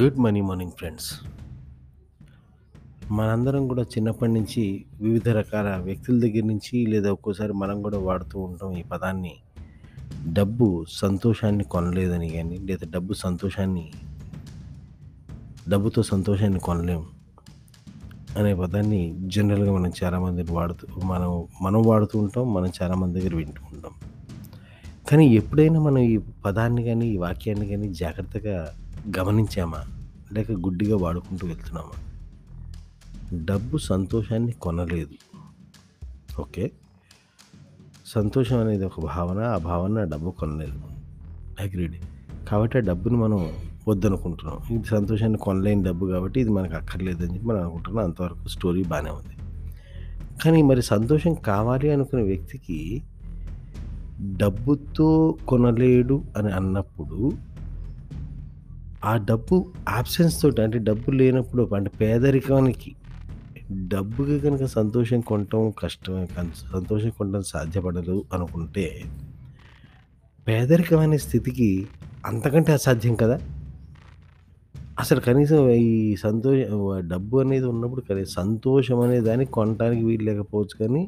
Good money morning friends. మనందరం కూడా చిన్నప్పటి నుంచి వివిధ రకాల వ్యక్తుల దగ్గర నుంచి లేదా ఒక్కోసారి మనం కూడా వాడుతూ ఉంటాం ఈ పదాన్ని. డబ్బు సంతోషాన్ని కొనలేదని కానీ లేదా డబ్బు సంతోషాన్ని డబ్బుతో సంతోషాన్ని కొనలేం అనే పదాన్ని జనరల్గా మనం చాలామంది వాడుతూ మనం మనం వాడుతూ ఉంటాం మనం చాలామంది దగ్గర వింటూ ఉంటాం. కానీ ఎప్పుడైనా మనం ఈ పదాన్ని కానీ ఈ వాక్యాన్ని కానీ జాగ్రత్తగా గమనించామా? లేక గుడ్డిగా వాడుకుంటూ వెళ్తున్నామా? డబ్బు సంతోషాన్ని కొనలేదు. ఓకే. సంతోషం అనేది ఒక భావన ఆ భావన డబ్బు కొనలేదు. అగ్రీడ్ కాబట్టి ఆ డబ్బుని మనం వద్దనుకుంటున్నాం. ఇది సంతోషాన్ని కొనలేని డబ్బు కాబట్టి ఇది మనకు అక్కర్లేదని చెప్పి మనం అనుకుంటున్నాం. అంతవరకు స్టోరీ బాగానే ఉంది. కానీ మరి సంతోషం కావాలి అనుకునే వ్యక్తికి డబ్బుతో కొనలేడు అని అన్నప్పుడు ఆ డబ్బు ఆబ్సెన్స్ తోటి అంటే డబ్బు లేనప్పుడు అంటే పేదరికానికి డబ్బుకి కనుక సంతోషం కొనటం కష్టమే కన్- సంతోషం కొనడం సాధ్యపడదు అనుకుంటే పేదరికం అనే స్థితికి అంతకంటే అసాధ్యం కదా? అసలు కనీసం ఈ సంతోష డబ్బు అనేది ఉన్నప్పుడు కనీసం సంతోషం అనే దాన్ని కొనడానికి వీలు లేకపోవచ్చు కానీ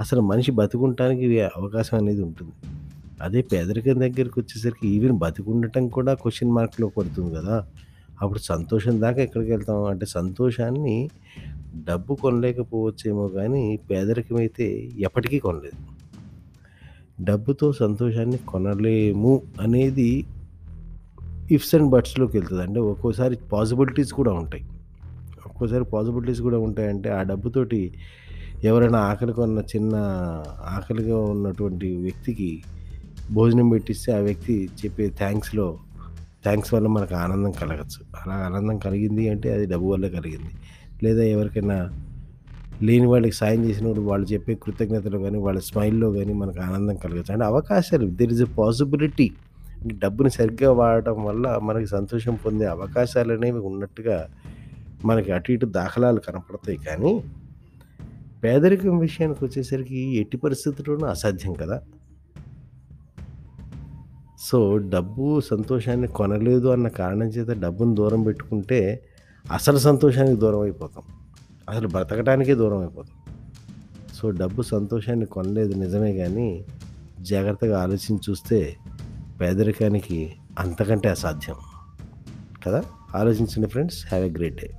అసలు మనిషి బతుకుంటానికి అవకాశం అనేది ఉంటుంది. అదే పేదరికం దగ్గరికి వచ్చేసరికి ఈవెన్ బతికుండటం కూడా క్వశ్చన్ మార్క్లో పడుతుంది కదా. అప్పుడు సంతోషం దాకా ఎక్కడికి వెళ్తాం? అంటే సంతోషాన్ని డబ్బు కొనలేకపోవచ్చేమో కానీ పేదరికం అయితే ఎప్పటికీ కొనలేదు. డబ్బుతో సంతోషాన్ని కొనలేము అనేది ఇఫ్స్ అండ్ బట్స్లోకి వెళ్తుంది. అంటే ఒక్కోసారి పాసిబిలిటీస్ కూడా ఉంటాయి. ఒక్కోసారి పాసిబిలిటీస్ కూడా ఉంటాయంటే ఆ డబ్బుతోటి ఎవరైనా ఆకలిగా ఉన్న చిన్న ఆకలిగా ఉన్నటువంటి వ్యక్తికి భోజనం పెట్టిస్తే ఆ వ్యక్తి చెప్పే థ్యాంక్స్లో థ్యాంక్స్ వల్ల మనకు ఆనందం కలగచ్చు. అలా ఆనందం కలిగింది అంటే అది డబ్బు వల్ల కలిగింది. లేదా ఎవరికైనా లేని వాళ్ళకి సాయం చేసినప్పుడు వాళ్ళు చెప్పే కృతజ్ఞతలో కానీ వాళ్ళ స్మైల్లో కానీ మనకు ఆనందం కలగచ్చు. అంటే అవకాశాలు దెర్ ఇస్ ఎ పాసిబిలిటీ డబ్బుని సరిగ్గా వాడటం వల్ల మనకి సంతోషం పొందే అవకాశాలు అనేవి ఉన్నట్టుగా మనకి అటు ఇటు దాఖలాలు కనపడతాయి. కానీ పేదరికం విషయానికి వచ్చేసరికి ఎట్టి పరిస్థితుల్లోనూ అసాధ్యం కదా. సో డబ్బు సంతోషాన్ని కొనలేదు అన్న కారణం చేత డబ్బును దూరం పెట్టుకుంటే అసలు సంతోషానికి దూరం అయిపోతాం. అసలు బ్రతకడానికే దూరం అయిపోతాం. సో డబ్బు సంతోషాన్ని కొనలేదు నిజమే కానీ జాగ్రత్తగా ఆలోచించి చూస్తే పేదరికానికి అంతకంటే అసాధ్యం. కదా? ఆలోచించండి friends. Have a great day.